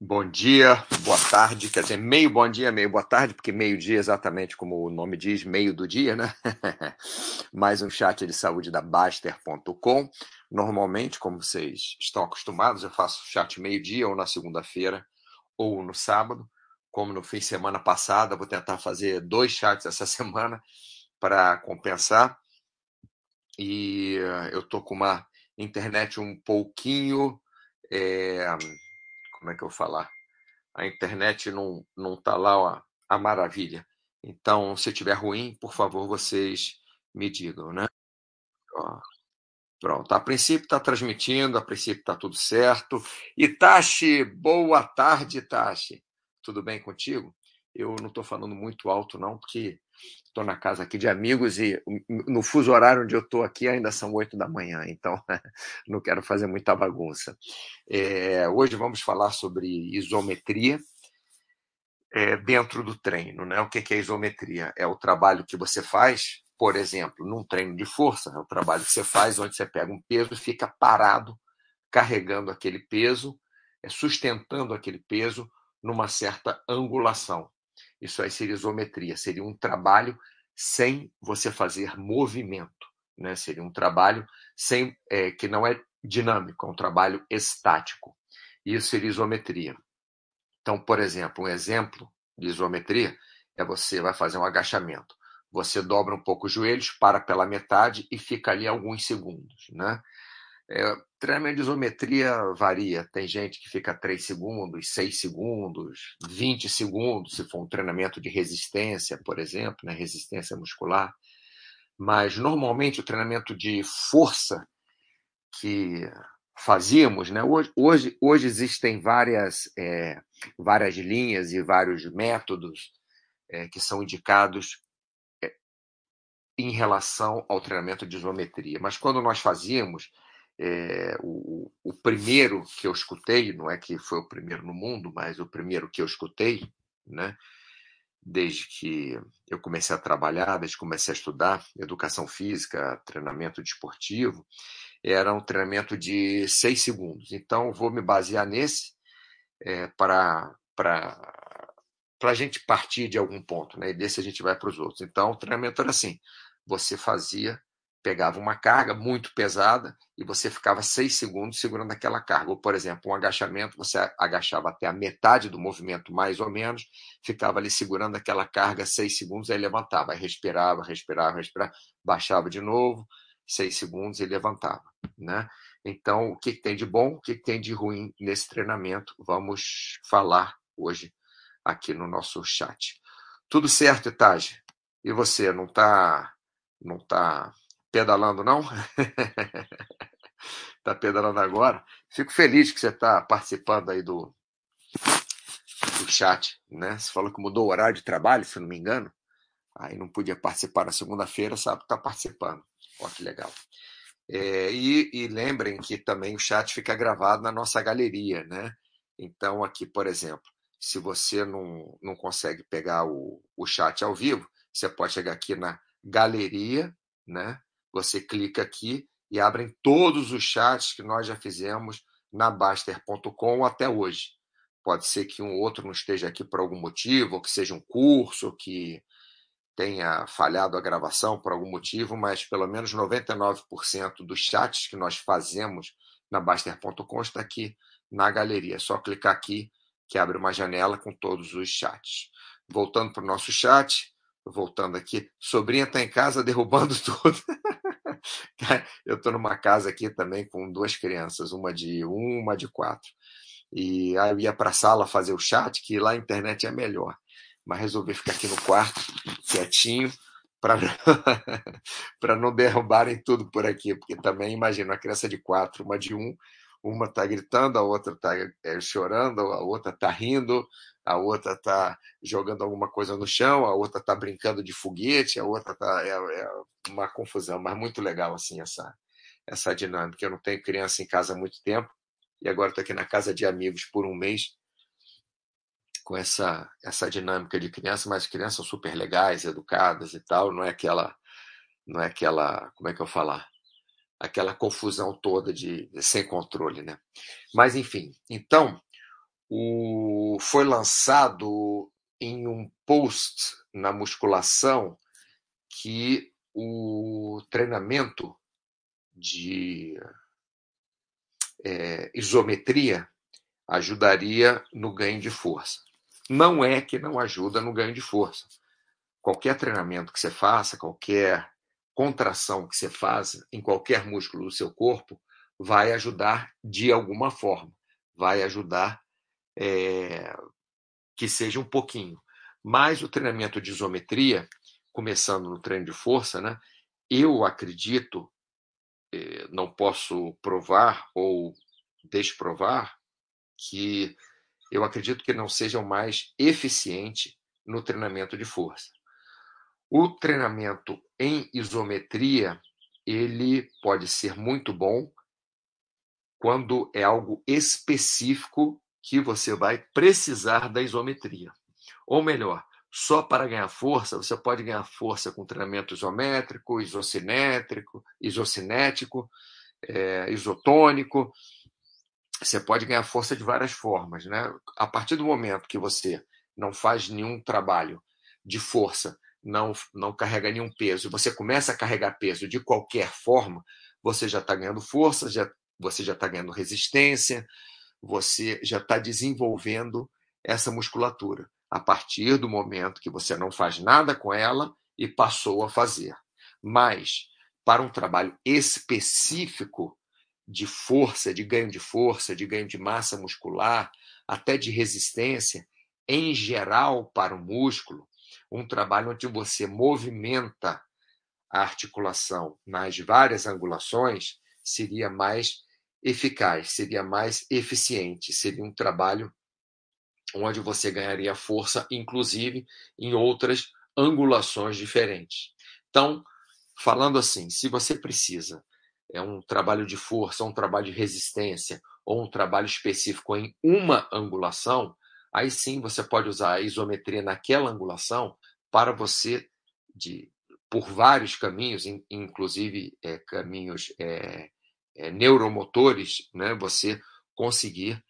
Bom dia, boa tarde, quer dizer, meio bom dia, meio boa tarde, porque meio-dia, exatamente como o nome diz, meio do dia, né? Mais um chat de saúde da Baster.com. Normalmente, como vocês estão acostumados, eu faço chat meio-dia, ou na segunda-feira, ou no sábado. Como no fim de semana passada, vou tentar fazer dois chats essa semana para compensar. E eh, eu tô com uma internet um pouquinho. É como é que eu vou falar? A internet não, não tá lá ó, a maravilha. Então, se tiver ruim, por favor, vocês me digam, né? Ó, pronto. A princípio está transmitindo, a princípio está tudo certo. Itachi, boa tarde, Itachi. Tudo bem contigo? Eu não estou falando muito alto, não, porque estou na casa aqui de amigos e no fuso horário onde eu estou aqui ainda são oito da manhã, então não quero fazer muita bagunça. É, hoje vamos falar sobre isometria é, dentro do treino. Né? O que é isometria? É o trabalho que você faz, por exemplo, num treino de força, é o trabalho que você faz onde você pega um peso e fica parado carregando aquele peso, é, sustentando aquele peso numa certa angulação. Isso aí seria isometria, seria um trabalho sem você fazer movimento, né? Seria um trabalho sem é, que não é dinâmico, é um trabalho estático. Isso seria isometria. Então, por exemplo, um exemplo de isometria é você vai fazer um agachamento. Você dobra um pouco os joelhos, para pela metade e fica ali alguns segundos, né? É, treinamento de isometria varia. Tem gente que fica 3 segundos, 6 segundos, 20 segundos, se for um treinamento de resistência, por exemplo, né? resistência muscular. Mas normalmente o treinamento de força que fazíamos, né? hoje, hoje, hoje existem várias, é, várias linhas e vários métodos é, que são indicados é, em relação ao treinamento de isometria. Mas quando nós fazíamos, é, o, o, primeiro que eu escutei, não é que foi o primeiro no mundo, mas o primeiro que eu escutei, né, desde que eu comecei a trabalhar, desde que comecei a estudar educação física, treinamento desportivo, era um treinamento de seis segundos. Então, vou me basear nesse é, para para a gente partir de algum ponto, né? E desse a gente vai para os outros. Então, o treinamento era assim: você fazia pegava uma carga muito pesada e você ficava seis segundos segurando aquela carga. Ou, por exemplo, um agachamento, você agachava até a metade do movimento, mais ou menos, ficava ali segurando aquela carga seis segundos, aí levantava, aí respirava, respirava, respirava, baixava de novo, seis segundos e levantava. Né? Então, o que tem de bom, o que tem de ruim nesse treinamento, vamos falar hoje aqui no nosso chat. Tudo certo, Etage? E você, não está não tá pedalando, não? Está pedalando agora? Fico feliz que você está participando aí do, do chat, né? Você falou que mudou o horário de trabalho, se não me engano. Aí não podia participar na segunda-feira, sabe está participando. Olha que legal. É, e, e, lembrem que também o chat fica gravado na nossa galeria, né? Então, aqui, por exemplo, se você não, não consegue pegar o, o chat ao vivo, você pode chegar aqui na galeria, né? Você clica aqui e abrem todos os chats que nós já fizemos na Baster.com até hoje. Pode ser que um outro não esteja aqui por algum motivo, ou que seja um curso, ou que tenha falhado a gravação por algum motivo, mas pelo menos 99% dos chats que nós fazemos na Baster.com está aqui na galeria. É só clicar aqui que abre uma janela com todos os chats. Voltando para o nosso chat, voltando aqui, sobrinha está em casa derrubando tudo. eu estou numa casa aqui também com duas crianças, uma de um, uma de quatro. E aí eu ia para a sala fazer o chat, que lá a internet é melhor. Mas resolvi ficar aqui no quarto, quietinho, para não derrubarem tudo por aqui, porque também imagina uma criança de quatro, uma de um, uma está gritando, a outra está é, chorando, a outra está rindo, a outra está jogando alguma coisa no chão, a outra está brincando de foguete, a outra está é, é, uma confusão, mas muito legal assim essa essa dinâmica. Eu não tenho criança em casa há muito tempo e agora estou aqui na casa de amigos por um mês com essa essa dinâmica de criança, mas crianças super legais, educadas e tal, não é aquela não é aquela como é que eu falar aquela confusão toda de, sem controle, né? Mas enfim, então o, foi lançado em um post na musculação que o treinamento de é, isometria ajudaria no ganho de força. Não é que não ajuda no ganho de força. Qualquer treinamento que você faça, qualquer contração que você faça em qualquer músculo do seu corpo, vai ajudar de alguma forma. Vai ajudar é, que seja um pouquinho. Mas o treinamento de isometria, começando no treino de força, né, eu acredito, é, não posso provar ou desprovar, que eu acredito que não seja o mais eficiente no treinamento de força. O treinamento em isometria, ele pode ser muito bom quando é algo específico que você vai precisar da isometria. Ou melhor, só para ganhar força, você pode ganhar força com treinamento isométrico, isocinétrico, isocinético, é, isotônico. Você pode ganhar força de várias formas. Né? A partir do momento que você não faz nenhum trabalho de força, não, não carrega nenhum peso, você começa a carregar peso de qualquer forma, você já está ganhando força, já, você já está ganhando resistência, você já está desenvolvendo essa musculatura a partir do momento que você não faz nada com ela e passou a fazer. Mas, para um trabalho específico de força, de ganho de força, de ganho de massa muscular, até de resistência, em geral, para o músculo, um trabalho onde você movimenta a articulação nas várias angulações seria mais eficaz, seria mais eficiente, seria um trabalho onde você ganharia força, inclusive em outras angulações diferentes. Então, falando assim, se você precisa é um trabalho de força, um trabalho de resistência ou um trabalho específico em uma angulação, aí sim você pode usar a isometria naquela angulação para você de por vários caminhos, inclusive é, caminhos é, é, neuromotores, né, você conseguir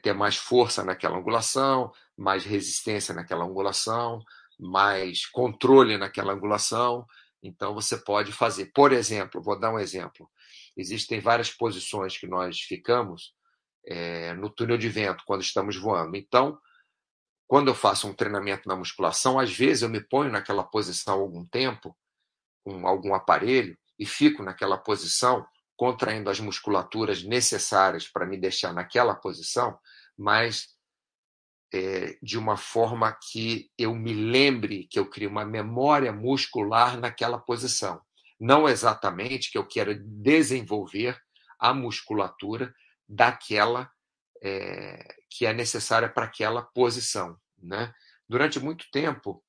ter mais força naquela angulação, mais resistência naquela angulação, mais controle naquela angulação. Então, você pode fazer. Por exemplo, vou dar um exemplo. Existem várias posições que nós ficamos é, no túnel de vento quando estamos voando. Então, quando eu faço um treinamento na musculação, às vezes eu me ponho naquela posição algum tempo, com algum aparelho, e fico naquela posição contraindo as musculaturas necessárias para me deixar naquela posição, mas é, de uma forma que eu me lembre que eu crio uma memória muscular naquela posição. Não exatamente que eu quero desenvolver a musculatura daquela é, que é necessária para aquela posição. Né? Durante muito tempo,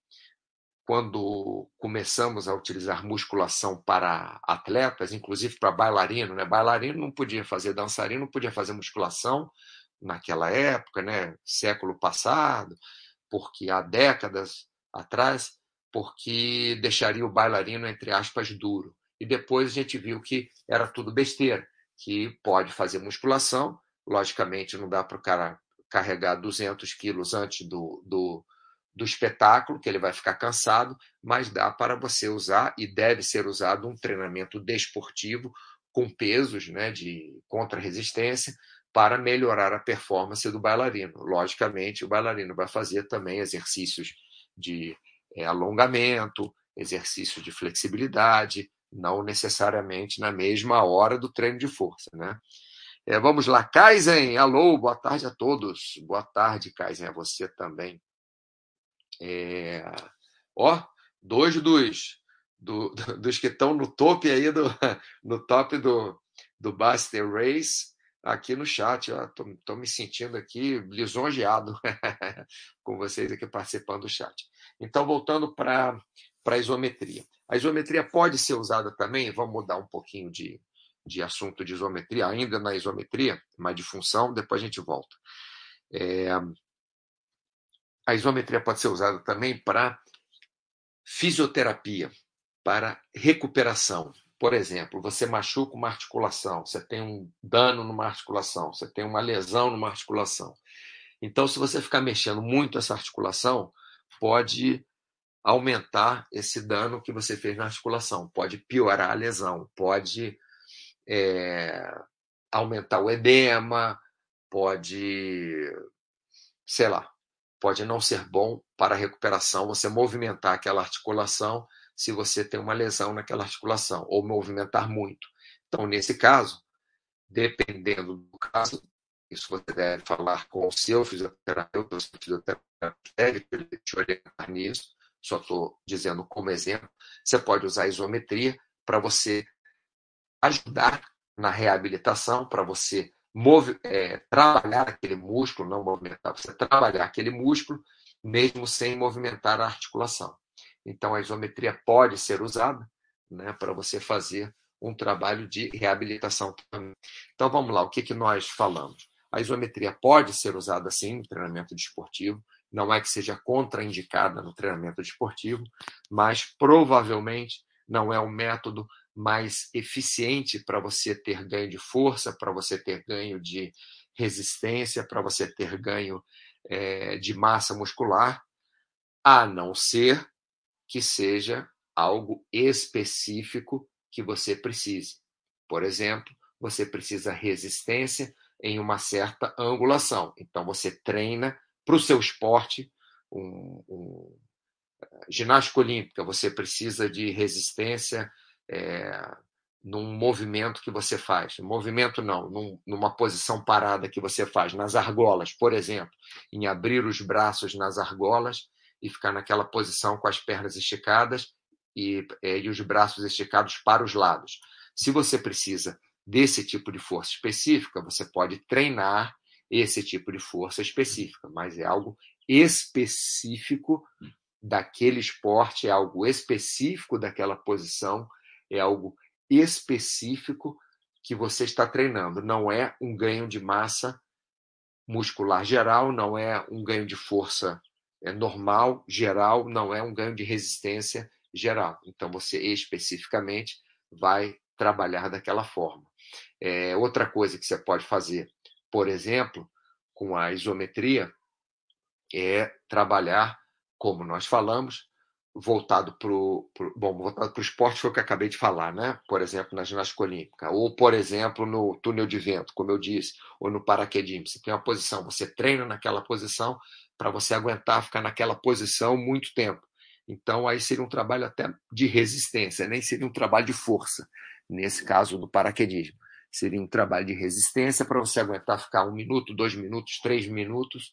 quando começamos a utilizar musculação para atletas, inclusive para bailarino, né? Bailarino não podia fazer, dançarino não podia fazer musculação naquela época, né? Século passado, porque há décadas atrás, porque deixaria o bailarino entre aspas duro. E depois a gente viu que era tudo besteira, que pode fazer musculação, logicamente não dá para o cara carregar 200 quilos antes do, do do espetáculo, que ele vai ficar cansado, mas dá para você usar e deve ser usado um treinamento desportivo com pesos né, de contra-resistência para melhorar a performance do bailarino. Logicamente, o bailarino vai fazer também exercícios de é, alongamento, exercícios de flexibilidade, não necessariamente na mesma hora do treino de força. Né? É, vamos lá, Kaizen, alô, boa tarde a todos. Boa tarde, Kaizen, a você também. É, ó, dois dos, do, dos que estão no top aí do no top do, do Buster Race aqui no chat. Estou me sentindo aqui lisonjeado com vocês aqui participando do chat. Então, voltando para a isometria. A isometria pode ser usada também, vamos mudar um pouquinho de, de assunto de isometria, ainda na isometria, mas de função, depois a gente volta. É, a isometria pode ser usada também para fisioterapia, para recuperação. Por exemplo, você machuca uma articulação, você tem um dano numa articulação, você tem uma lesão numa articulação. Então, se você ficar mexendo muito essa articulação, pode aumentar esse dano que você fez na articulação, pode piorar a lesão, pode é, aumentar o edema, pode, sei lá, pode não ser bom para a recuperação você movimentar aquela articulação se você tem uma lesão naquela articulação, ou movimentar muito. Então, nesse caso, dependendo do caso, isso você deve falar com o seu fisioterapeuta, o seu fisioterapeuta deve te orientar nisso, só estou dizendo como exemplo. Você pode usar a isometria para você ajudar na reabilitação, para você move, é, trabalhar aquele músculo, não movimentar, você trabalhar aquele músculo mesmo sem movimentar a articulação. Então, a isometria pode ser usada né, para você fazer um trabalho de reabilitação. Então, vamos lá, o que, que nós falamos? A isometria pode ser usada sim no treinamento desportivo, não é que seja contraindicada no treinamento desportivo, mas provavelmente não é o método mais eficiente para você ter ganho de força, para você ter ganho de resistência, para você ter ganho é, de massa muscular, a não ser que seja algo específico que você precise. Por exemplo, você precisa resistência em uma certa angulação. Então, você treina para o seu esporte, um, um, ginástica olímpica, você precisa de resistência é, num movimento que você faz. Movimento não, num, numa posição parada que você faz, nas argolas, por exemplo, em abrir os braços nas argolas e ficar naquela posição com as pernas esticadas e, é, e os braços esticados para os lados. Se você precisa desse tipo de força específica, você pode treinar esse tipo de força específica, mas é algo específico daquele esporte, é algo específico daquela posição, é algo específico que você está treinando. Não é um ganho de massa muscular geral, não é um ganho de força é normal, geral, não é um ganho de resistência geral. Então, você especificamente vai trabalhar daquela forma. É, outra coisa que você pode fazer, por exemplo, com a isometria, é trabalhar, como nós falamos, voltado para o bom voltado para o esporte foi o que eu acabei de falar, né? Por exemplo, na ginástica olímpica, ou por exemplo no túnel de vento, como eu disse, ou no paraquedismo. Você tem uma posição, você treina naquela posição para você aguentar ficar naquela posição muito tempo. Então, aí seria um trabalho até de resistência, nem seria um trabalho de força, nesse caso do paraquedismo. Seria um trabalho de resistência para você aguentar ficar um minuto, dois minutos, três minutos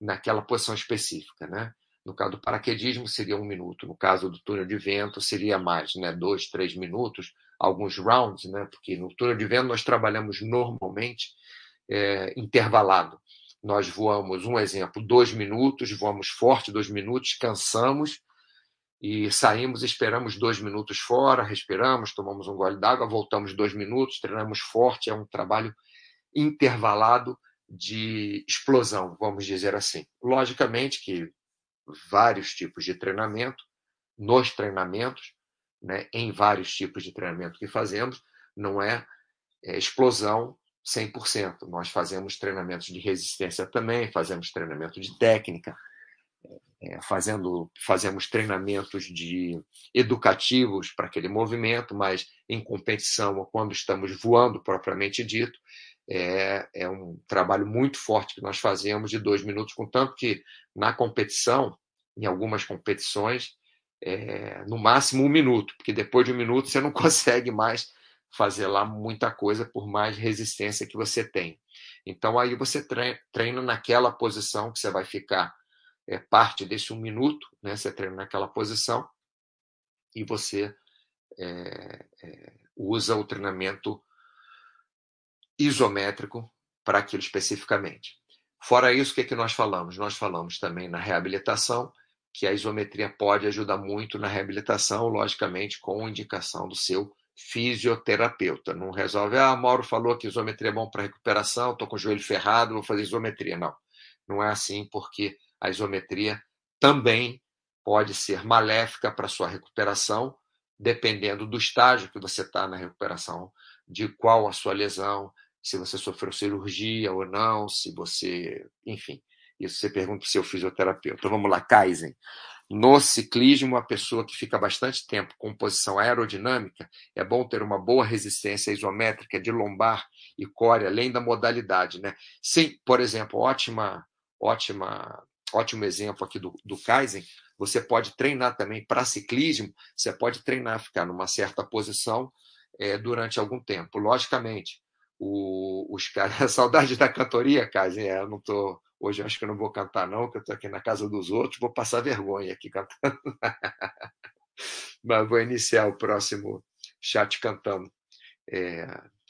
naquela posição específica. Né? No caso do paraquedismo, seria um minuto. No caso do túnel de vento, seria mais, né? dois, três minutos, alguns rounds, né? porque no túnel de vento nós trabalhamos normalmente é, intervalado. Nós voamos, um exemplo, dois minutos, voamos forte dois minutos, cansamos e saímos, esperamos dois minutos fora, respiramos, tomamos um gole d'água, voltamos dois minutos, treinamos forte, é um trabalho intervalado de explosão, vamos dizer assim. Logicamente que vários tipos de treinamento, nos treinamentos, né, em vários tipos de treinamento que fazemos, não é, é explosão 100%. Nós fazemos treinamentos de resistência também, fazemos treinamento de técnica, fazendo, fazemos treinamentos de educativos para aquele movimento, mas em competição, quando estamos voando propriamente dito, é, é um trabalho muito forte que nós fazemos de dois minutos, contanto que na competição, em algumas competições, é, no máximo um minuto, porque depois de um minuto você não consegue mais fazer lá muita coisa por mais resistência que você tem. Então aí você treina naquela posição que você vai ficar é, parte desse um minuto, né? Você treina naquela posição e você é, é, usa o treinamento isométrico para aquilo especificamente. Fora isso, o que, é que nós falamos? Nós falamos também na reabilitação, que a isometria pode ajudar muito na reabilitação, logicamente, com indicação do seu fisioterapeuta. Não resolve, ah, Mauro falou que isometria é bom para recuperação, estou com o joelho ferrado, vou fazer isometria. Não, não é assim, porque a isometria também pode ser maléfica para sua recuperação, dependendo do estágio que você está na recuperação, de qual a sua lesão, se você sofreu cirurgia ou não, se você, enfim. Isso você pergunta para o seu fisioterapeuta. Então vamos lá, Kaizen. No ciclismo, a pessoa que fica bastante tempo com posição aerodinâmica, é bom ter uma boa resistência isométrica de lombar e core, além da modalidade. Né? Sim, por exemplo, ótima, ótima, ótimo exemplo aqui do, do Kaizen, você pode treinar também para ciclismo, você pode treinar, ficar numa certa posição é, durante algum tempo. Logicamente, o, os caras, saudade da cantoria, Kaizen, é, eu não estou Hoje acho que eu não vou cantar, não, que eu estou aqui na casa dos outros, vou passar vergonha aqui cantando. Mas vou iniciar o próximo chat cantando é,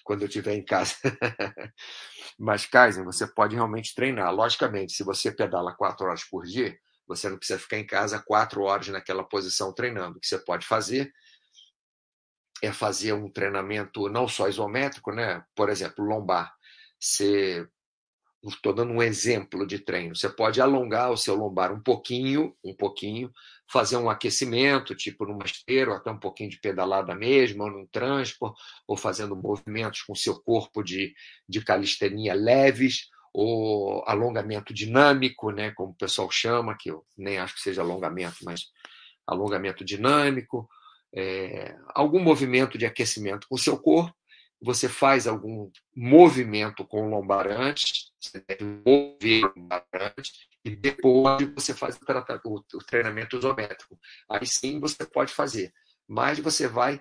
quando eu estiver em casa. Mas, Kaiser, você pode realmente treinar. Logicamente, se você pedala quatro horas por dia, você não precisa ficar em casa quatro horas naquela posição treinando. O que você pode fazer é fazer um treinamento não só isométrico, né? Por exemplo, lombar. Você Estou dando um exemplo de treino. Você pode alongar o seu lombar um pouquinho, um pouquinho, fazer um aquecimento, tipo numa esteira, ou até um pouquinho de pedalada mesmo, ou num transport, ou fazendo movimentos com seu corpo de, de calistenia leves, ou alongamento dinâmico, né, como o pessoal chama, que eu nem acho que seja alongamento, mas alongamento dinâmico, é, algum movimento de aquecimento com o seu corpo, você faz algum movimento com o lombar antes, você deve mover o lombar antes, e depois você faz o, o treinamento isométrico. Aí sim você pode fazer. Mas você vai,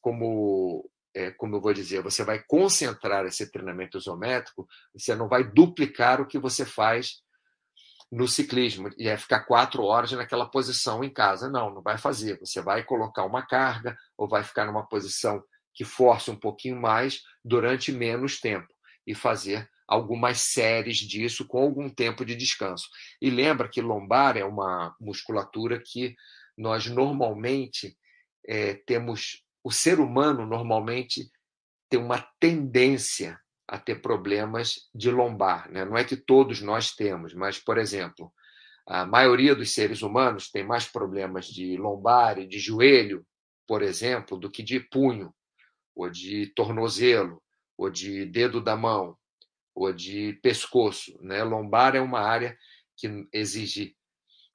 como, é, como eu vou dizer, você vai concentrar esse treinamento isométrico, você não vai duplicar o que você faz no ciclismo e é ficar quatro horas naquela posição em casa. Não, não vai fazer. Você vai colocar uma carga ou vai ficar numa posição que force um pouquinho mais durante menos tempo e fazer algumas séries disso com algum tempo de descanso. E lembra que lombar é uma musculatura que nós normalmente é, temos. O ser humano normalmente tem uma tendência a ter problemas de lombar. Né? Não é que todos nós temos, mas, por exemplo, a maioria dos seres humanos tem mais problemas de lombar e de joelho, por exemplo, do que de punho ou de tornozelo, ou de dedo da mão, ou de pescoço. Né? Lombar é uma área que exige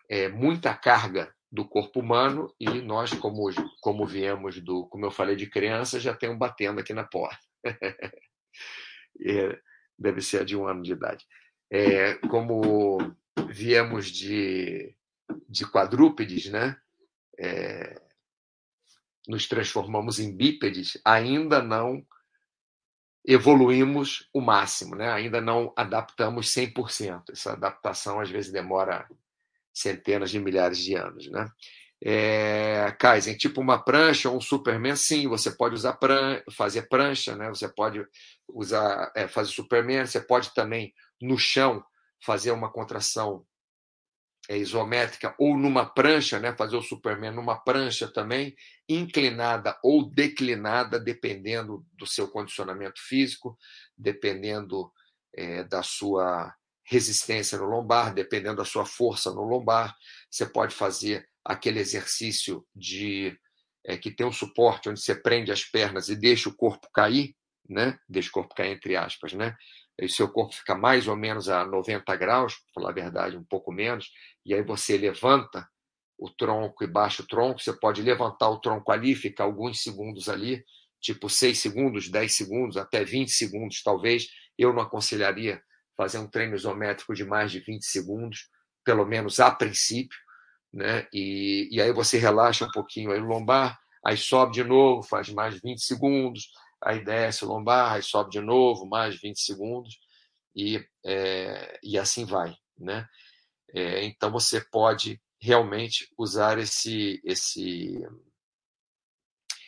é, muita carga do corpo humano e nós, como, como viemos do, como eu falei, de criança, já tem um batendo aqui na porta. é, deve ser de um ano de idade. É, como viemos de, de quadrúpedes, né? É, nos transformamos em bípedes, ainda não evoluímos o máximo, né? ainda não adaptamos 100%. Essa adaptação às vezes demora centenas de milhares de anos. Né? É, Kaizen, tipo uma prancha ou um Superman, sim, você pode usar pran fazer prancha, né? você pode usar é, fazer Superman, você pode também no chão fazer uma contração é, isométrica ou numa prancha, né, fazer o Superman numa prancha também, inclinada ou declinada, dependendo do seu condicionamento físico, dependendo é, da sua resistência no lombar, dependendo da sua força no lombar. Você pode fazer aquele exercício de é, que tem um suporte onde você prende as pernas e deixa o corpo cair, né? Deixa o corpo cair entre aspas, né? E seu corpo fica mais ou menos a 90 graus, para falar a verdade, um pouco menos, e aí você levanta o tronco e baixa o tronco, você pode levantar o tronco ali, ficar alguns segundos ali, tipo 6 segundos, 10 segundos, até 20 segundos talvez. Eu não aconselharia fazer um treino isométrico de mais de 20 segundos, pelo menos a princípio, né? E, e aí você relaxa um pouquinho aí o lombar, aí sobe de novo, faz mais 20 segundos, aí desce o lombar, aí sobe de novo, mais 20 segundos, e, é, e assim vai. Né? É, então você pode realmente usar esse, esse,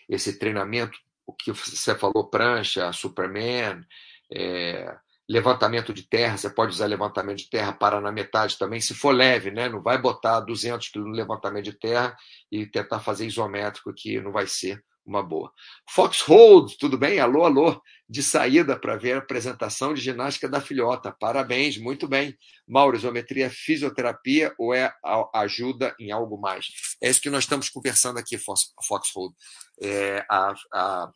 esse treinamento, o que você falou, prancha, Superman, é, levantamento de terra, você pode usar levantamento de terra para na metade também, se for leve, né? Não vai botar 200 kg no levantamento de terra e tentar fazer isométrico, que não vai ser uma boa. Foxhold, tudo bem? Alô, alô, de saída para ver a apresentação de ginástica da filhota. Parabéns, muito bem. Mauro, isometria é fisioterapia ou é ajuda em algo mais? É isso que nós estamos conversando aqui, Foxhold. É, a, a,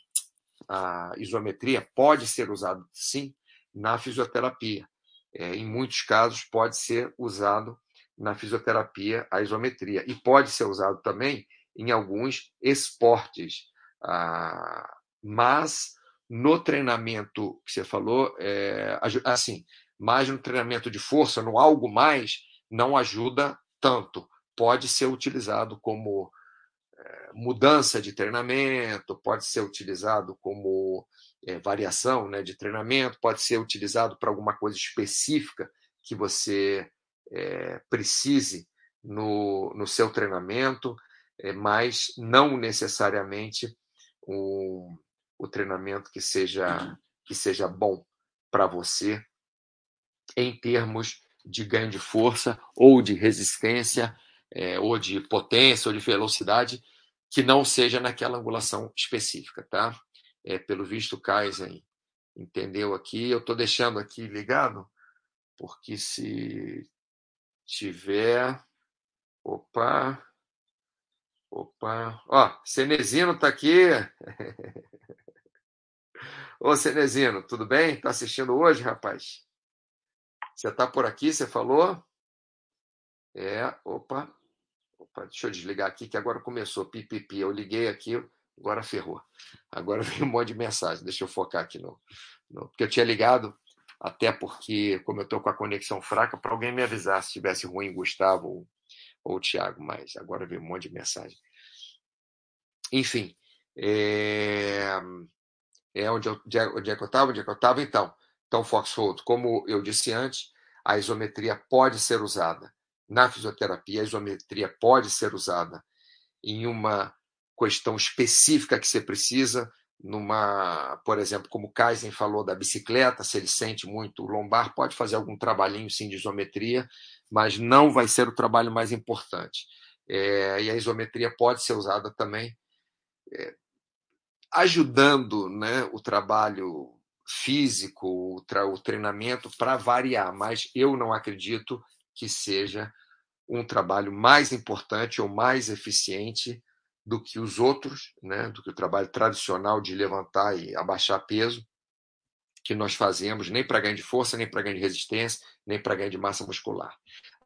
a isometria pode ser usada, sim, na fisioterapia. é, em muitos casos, pode ser usado na fisioterapia a isometria e pode ser usado também em alguns esportes. Ah, mas no treinamento que você falou, é, assim, mais no treinamento de força, no algo mais, não ajuda tanto. Pode ser utilizado como é, mudança de treinamento, pode ser utilizado como é, variação né, de treinamento, pode ser utilizado para alguma coisa específica que você é, precise no, no seu treinamento, mas não necessariamente o, o treinamento que seja, que seja bom para você em termos de ganho de força ou de resistência, é, ou de potência ou de velocidade, que não seja naquela angulação específica, tá? É, pelo visto, o Kaizen entendeu aqui. Eu estou deixando aqui ligado, porque se tiver. Opa! Opa! Ó, Cenezino está aqui. Ô, Cenezino, tudo bem? Está assistindo hoje, rapaz? Você está por aqui, você falou? É, opa. Opa, deixa eu desligar aqui, que agora começou. Pipipi, eu liguei aqui, agora ferrou. Agora veio um monte de mensagem. Deixa eu focar aqui no. no porque eu tinha ligado até porque, como eu estou com a conexão fraca, para alguém me avisar se estivesse ruim, Gustavo ou, o Thiago, mas agora veio um monte de mensagem. Enfim, é, é onde, eu, onde é que eu estava? Onde é que eu estava? Então, então, Foxhold, como eu disse antes, a isometria pode ser usada na fisioterapia, a isometria pode ser usada em uma questão específica que você precisa, numa, por exemplo, como o Kaizen falou da bicicleta, se ele sente muito lombar, pode fazer algum trabalhinho sim de isometria, mas não vai ser o trabalho mais importante. É, e a isometria pode ser usada também é, ajudando né, o trabalho físico, o, o treinamento para variar, mas eu não acredito que seja um trabalho mais importante ou mais eficiente do que os outros, né, do que o trabalho tradicional de levantar e abaixar peso, que nós fazemos, nem para ganho de força, nem para ganho de resistência, nem para ganho de massa muscular.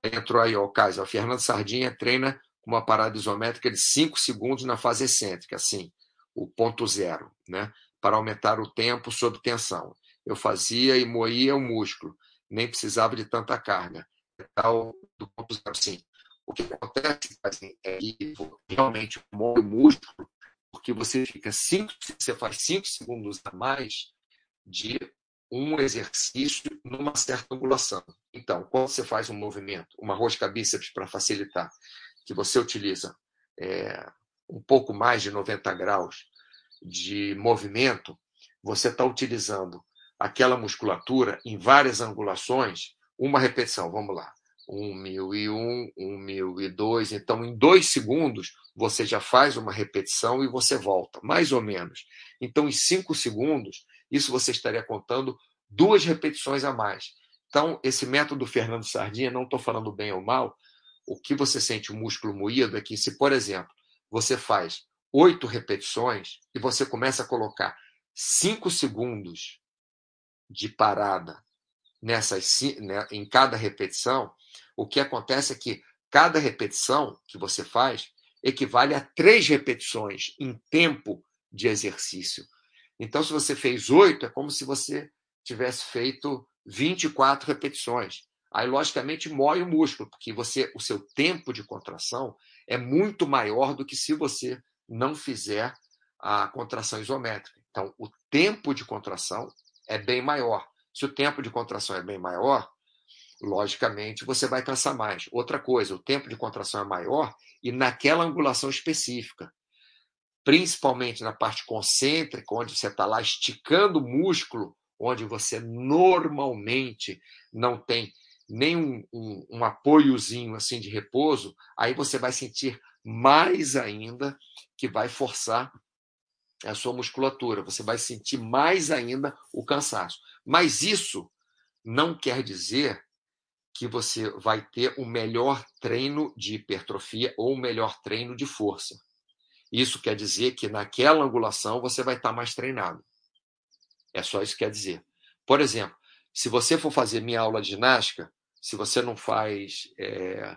Entrou aí o caso, o Fernando Sardinha treina com uma parada isométrica de 5 segundos na fase excêntrica, assim, o ponto zero, né, para aumentar o tempo sob tensão. Eu fazia e moía o músculo, nem precisava de tanta carga. Tal do ponto zero, sim. O que acontece assim, é que realmente morre o músculo, porque você fica cinco, você faz 5 segundos a mais de um exercício numa certa angulação. Então, quando você faz um movimento, uma rosca bíceps para facilitar, que você utiliza é, um pouco mais de 90 graus de movimento, você está utilizando aquela musculatura em várias angulações, uma repetição, vamos lá um mil e um, um mil e dois. Então, em dois segundos, você já faz uma repetição e você volta, mais ou menos. Então, em cinco segundos, isso você estaria contando duas repetições a mais. Então, esse método Fernando Sardinha, não estou falando bem ou mal, o que você sente o músculo moído é que, se, por exemplo, você faz oito repetições e você começa a colocar cinco segundos de parada nessas, né, em cada repetição, o que acontece é que cada repetição que você faz equivale a três repetições em tempo de exercício. Então, se você fez oito, é como se você tivesse feito 24 repetições. Aí, logicamente, mói o músculo, porque você, o seu tempo de contração é muito maior do que se você não fizer a contração isométrica. Então, o tempo de contração é bem maior. Se o tempo de contração é bem maior, logicamente você vai cansar mais. Outra coisa, o tempo de contração é maior e naquela angulação específica, principalmente na parte concêntrica, onde você está lá esticando o músculo, onde você normalmente não tem nem um, um, apoiozinho assim de repouso, aí você vai sentir mais ainda que vai forçar a sua musculatura, você vai sentir mais ainda o cansaço. Mas isso não quer dizer que você vai ter um melhor treino de hipertrofia ou um melhor treino de força. Isso quer dizer que naquela angulação você vai estar mais treinado. É só isso que quer dizer. Por exemplo, se você for fazer minha aula de ginástica, se você não faz é,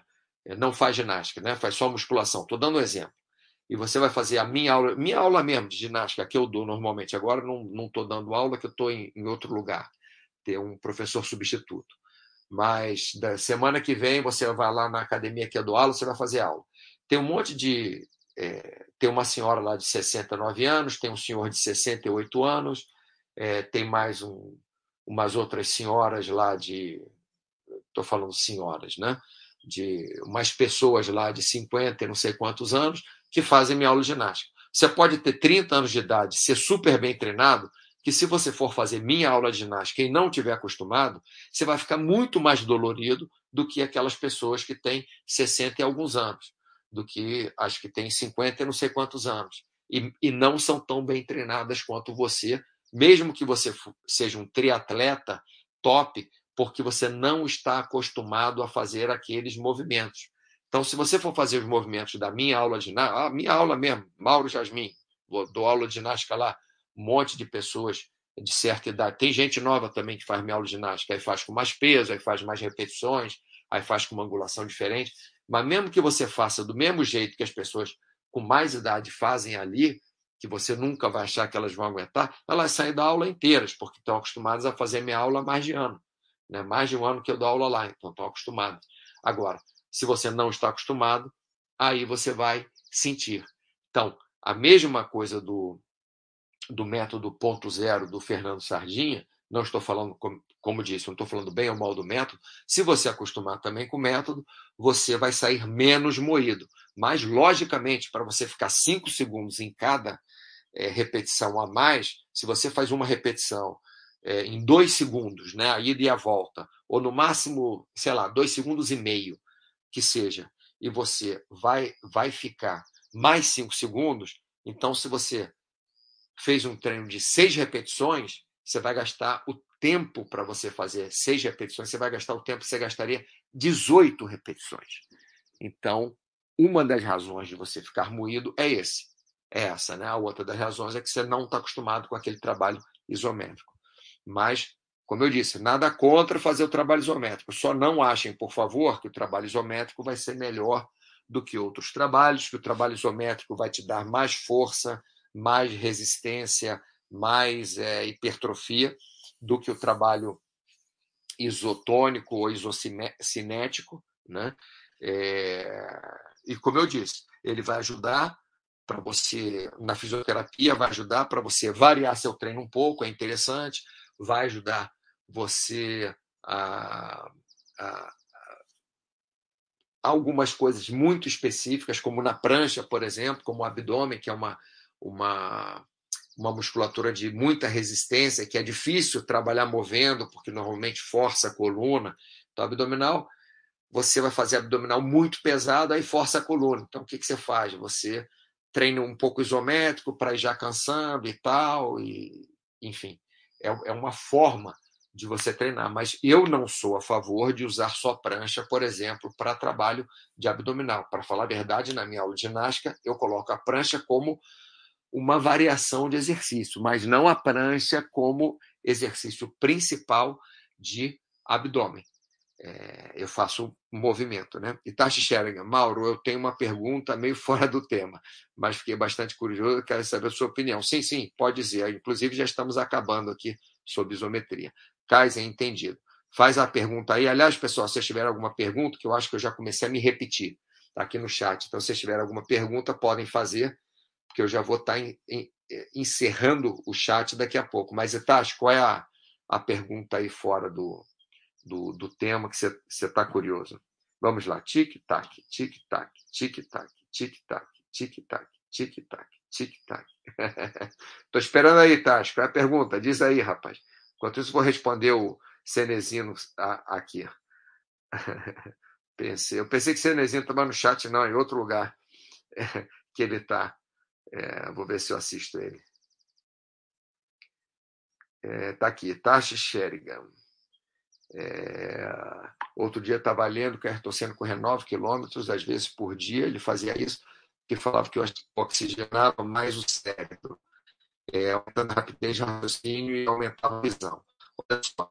não faz ginástica, né? faz só musculação, estou dando um exemplo, e você vai fazer a minha aula, minha aula mesmo de ginástica, que eu dou normalmente, agora não estou dando aula, que eu estou em, em outro lugar, ter um professor substituto. Mas da semana que vem você vai lá na academia que eu dou aula, você vai fazer aula. Tem um monte de. É, tem uma senhora lá de 69 anos, tem um senhor de 68 anos, é, tem mais um, umas outras senhoras lá de. Estou falando senhoras, né? De umas pessoas lá de 50 e não sei quantos anos que fazem minha aula de ginástica. Você pode ter 30 anos de idade, ser super bem treinado, que se você for fazer minha aula de ginástica e não tiver acostumado, você vai ficar muito mais dolorido do que aquelas pessoas que têm 60 e alguns anos, do que as que têm 50 e não sei quantos anos. E, e não são tão bem treinadas quanto você, mesmo que você seja um triatleta top, porque você não está acostumado a fazer aqueles movimentos. Então, se você for fazer os movimentos da minha aula de ginástica, a minha aula mesmo, Mauro Jasmin, dou aula de ginástica lá, um monte de pessoas de certa idade. Tem gente nova também que faz minha aula de ginástica, aí faz com mais peso, aí faz mais repetições, aí faz com uma angulação diferente. Mas mesmo que você faça do mesmo jeito que as pessoas com mais idade fazem ali, que você nunca vai achar que elas vão aguentar, elas saem da aula inteiras, porque estão acostumadas a fazer minha aula há mais de ano. Né? Mais de um ano que eu dou aula lá, então estão acostumadas. Agora, se você não está acostumado, aí você vai sentir. Então, a mesma coisa do, do método ponto zero do Fernando Sardinha, não estou falando, como, como disse, não estou falando bem ou mal do método. Se você acostumar também com o método, você vai sair menos moído. Mas, logicamente, para você ficar cinco segundos em cada é, repetição a mais, se você faz uma repetição é, em dois segundos, né, a ida e a volta, ou no máximo, sei lá, dois segundos e meio, que seja, e você vai, vai ficar mais cinco segundos, então, se você fez um treino de seis repetições, você vai gastar o tempo para você fazer seis repetições, você vai gastar o tempo que você gastaria 18 repetições. Então, uma das razões de você ficar moído é esse. É essa, né? A outra das razões é que você não está acostumado com aquele trabalho isométrico. Mas, como eu disse, nada contra fazer o trabalho isométrico. Só não achem, por favor, que o trabalho isométrico vai ser melhor do que outros trabalhos, que o trabalho isométrico vai te dar mais força, mais resistência, mais é, hipertrofia do que o trabalho isotônico ou isocinético, né? É, e como eu disse, ele vai ajudar para você na fisioterapia, vai ajudar para você variar seu treino um pouco, é interessante, vai ajudar você a, a, algumas coisas muito específicas, como na prancha, por exemplo, como o abdômen, que é uma uma, uma musculatura de muita resistência, que é difícil trabalhar movendo, porque normalmente força a coluna. Então, abdominal, você vai fazer abdominal muito pesado, aí força a coluna. Então, o que, que você faz? Você treina um pouco isométrico para ir já cansando e tal, e enfim, é, é uma forma de você treinar, mas eu não sou a favor de usar só prancha, por exemplo, para trabalho de abdominal. Para falar a verdade, na minha aula de ginástica, eu coloco a prancha como uma variação de exercício, mas não a prancha como exercício principal de abdômen. É, eu faço um movimento, né? Tashi Sheringham, Mauro, eu tenho uma pergunta meio fora do tema, mas fiquei bastante curioso, quero saber a sua opinião. Sim, sim, pode dizer. Inclusive, já estamos acabando aqui sobre isometria. Kaiser, entendido. Faz a pergunta aí. Aliás, pessoal, se vocês tiverem alguma pergunta, que eu acho que eu já comecei a me repetir, tá aqui no chat. Então, se vocês tiverem alguma pergunta, podem fazer porque eu já vou estar em, em, encerrando o chat daqui a pouco. Mas, Etacho, qual é a, a pergunta aí fora do, do, do tema que você está curioso? Vamos lá. Tic-tac, tic-tac, tic-tac, tic-tac, tic-tac, tic-tac, tic-tac. Estou esperando aí, Tati. Qual é a pergunta? Diz aí, rapaz. Enquanto isso, vou responder o Cenezino aqui. pensei. Eu pensei que Cenezino estava no chat, não, em outro lugar que ele está. É, vou ver se eu assisto ele. É, tá aqui, Tashi Sherigan. É, outro dia estava lendo que estou sendo correr 9 quilômetros, às vezes por dia, ele fazia isso, que falava que oxigenava mais o cérebro, é, aumentando a rapidez de raciocínio e aumentava a visão. Olha só,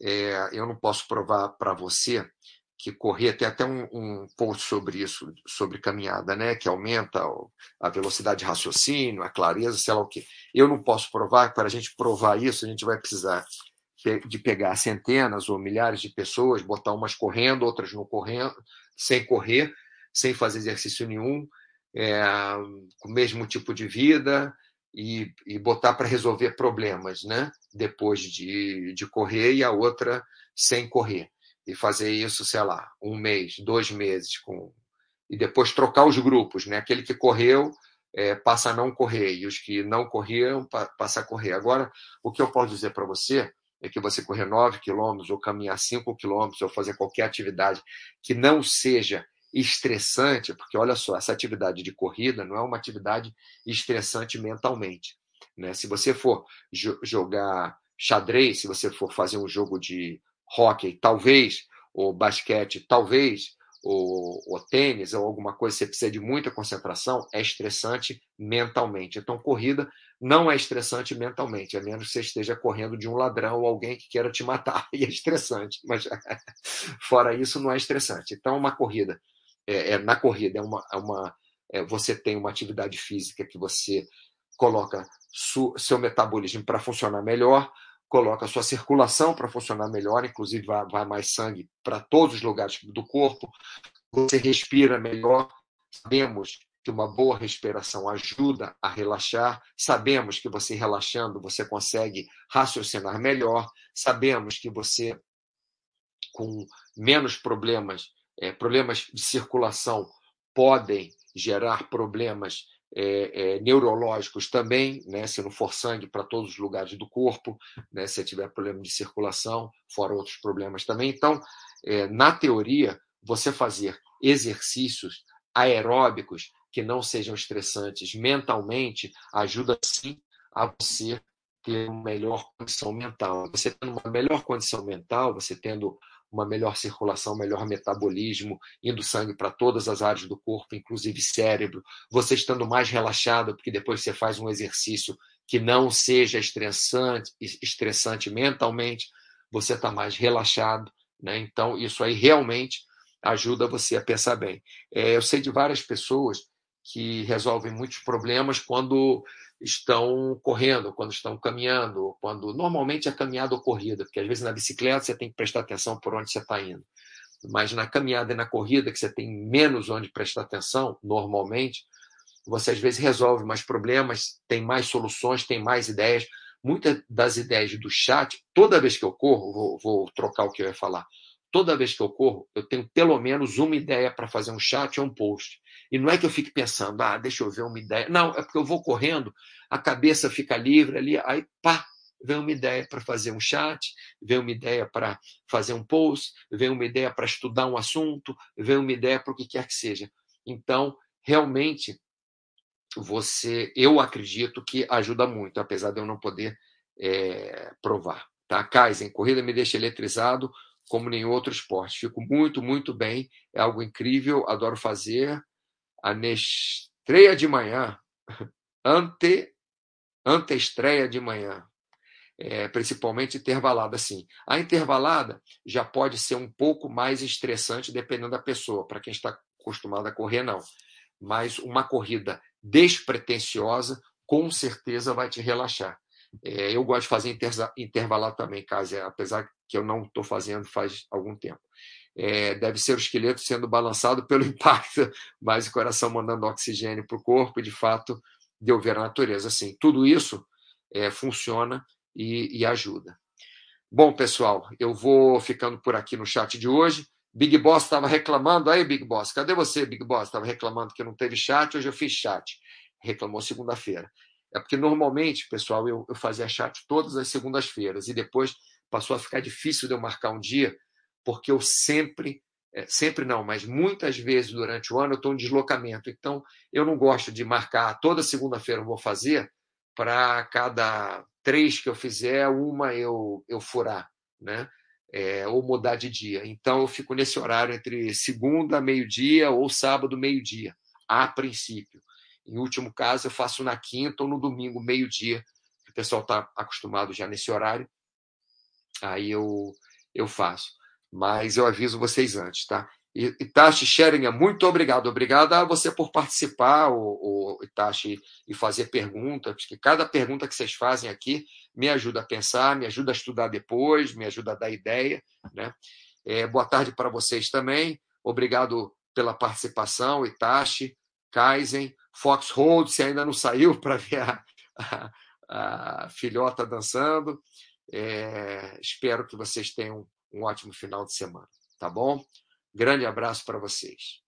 é, eu não posso provar para você que correr, tem até um, um post sobre isso, sobre caminhada, né? Que aumenta a velocidade de raciocínio, a clareza, sei lá o quê. Eu não posso provar, para a gente provar isso, a gente vai precisar de pegar centenas ou milhares de pessoas, botar umas correndo, outras não correndo, sem correr, sem fazer exercício nenhum, é, com o mesmo tipo de vida, e, e botar para resolver problemas, né? Depois de, de correr e a outra sem correr. E fazer isso, sei lá, um mês, dois meses, com e depois trocar os grupos, né? Aquele que correu é, passa a não correr e os que não corriam pa, passa a correr. Agora, o que eu posso dizer para você é que você correr 9 quilômetros ou caminhar 5 quilômetros ou fazer qualquer atividade que não seja estressante, porque olha só, essa atividade de corrida não é uma atividade estressante mentalmente. Né? Se você for jo jogar xadrez, se você for fazer um jogo de hockey, talvez, ou basquete, talvez, ou, ou tênis, ou alguma coisa, você precisa de muita concentração, é estressante mentalmente. Então, corrida não é estressante mentalmente, a menos que você esteja correndo de um ladrão ou alguém que queira te matar. E é estressante, mas fora isso, não é estressante. Então, uma corrida é, é, na corrida, é uma, é uma é, você tem uma atividade física que você coloca seu metabolismo para funcionar melhor, coloca sua circulação para funcionar melhor, inclusive vai, vai mais sangue para todos os lugares do corpo, você respira melhor. Sabemos que uma boa respiração ajuda a relaxar, sabemos que você relaxando você consegue raciocinar melhor, sabemos que você com menos problemas é, problemas de circulação podem gerar problemas é, é, neurológicos também, né, se não for sangue para todos os lugares do corpo, né, se tiver problema de circulação, fora outros problemas também. Então, é, na teoria, você fazer exercícios aeróbicos que não sejam estressantes mentalmente ajuda sim a você ter uma melhor condição mental. Você tendo uma melhor condição mental, você tendo uma melhor circulação, melhor metabolismo, indo sangue para todas as áreas do corpo, inclusive cérebro, você estando mais relaxado, porque depois você faz um exercício que não seja estressante, estressante mentalmente, você está mais relaxado, né? Então, isso aí realmente ajuda você a pensar bem. É, eu sei de várias pessoas que resolvem muitos problemas quando estão correndo, quando estão caminhando, quando normalmente é caminhada ou corrida, porque às vezes na bicicleta você tem que prestar atenção por onde você está indo. Mas na caminhada e na corrida, que você tem menos onde prestar atenção, normalmente, você às vezes resolve mais problemas, tem mais soluções, tem mais ideias. Muitas das ideias do chat, toda vez que eu corro, vou, vou trocar o que eu ia falar, toda vez que eu corro, eu tenho pelo menos uma ideia para fazer um chat ou um post. E não é que eu fique pensando, ah, deixa eu ver uma ideia. Não, é porque eu vou correndo, a cabeça fica livre ali, aí pá, vem uma ideia para fazer um chat, vem uma ideia para fazer um post, vem uma ideia para estudar um assunto, vem uma ideia para o que quer que seja. Então, realmente, você, eu acredito que ajuda muito, apesar de eu não poder é, provar. Tá? Kaizen, corrida me deixa eletrizado como nenhum outro esporte. Fico muito, muito bem, é algo incrível, adoro fazer, a estreia de manhã, ante, ante estreia de manhã, é, principalmente intervalada, assim. A intervalada já pode ser um pouco mais estressante dependendo da pessoa, para quem está acostumado a correr, não. Mas uma corrida despretensiosa, com certeza vai te relaxar. É, eu gosto de fazer intervalado também, caso, apesar que eu não estou fazendo faz algum tempo é, deve ser o esqueleto sendo balançado pelo impacto, mas o coração mandando oxigênio para o corpo, e de fato deu ver a natureza. Assim, tudo isso é, funciona e, e ajuda. Bom, pessoal, eu vou ficando por aqui no chat de hoje. Big Boss estava reclamando. Aí, Big Boss, cadê você, Big Boss? Estava reclamando que não teve chat, hoje eu fiz chat. Reclamou segunda-feira. É porque normalmente, pessoal, eu, eu fazia chat todas as segundas-feiras e depois passou a ficar difícil de eu marcar um dia porque eu sempre, é, sempre não, mas muitas vezes durante o ano eu estou em deslocamento. Então, eu não gosto de marcar toda segunda-feira eu vou fazer, para cada três que eu fizer, uma eu, eu furar, né? É, ou mudar de dia. Então, eu fico nesse horário entre segunda, meio-dia ou sábado, meio-dia, a princípio. Em último caso, eu faço na quinta ou no domingo, meio-dia, o pessoal está acostumado já nesse horário. aí eu, eu faço. Mas eu aviso vocês antes, tá? Itachi Scheringer, muito obrigado. Obrigado a você por participar, o, o Itachi, e fazer perguntas, porque cada pergunta que vocês fazem aqui me ajuda a pensar, me ajuda a estudar depois, me ajuda a dar ideia. Né? É, boa tarde para vocês também. Obrigado pela participação, Itachi, Kaizen, Foxhold, se ainda não saiu para ver a, a, a, filhota dançando. É, espero que vocês tenham um ótimo final de semana, tá bom? Grande abraço para vocês.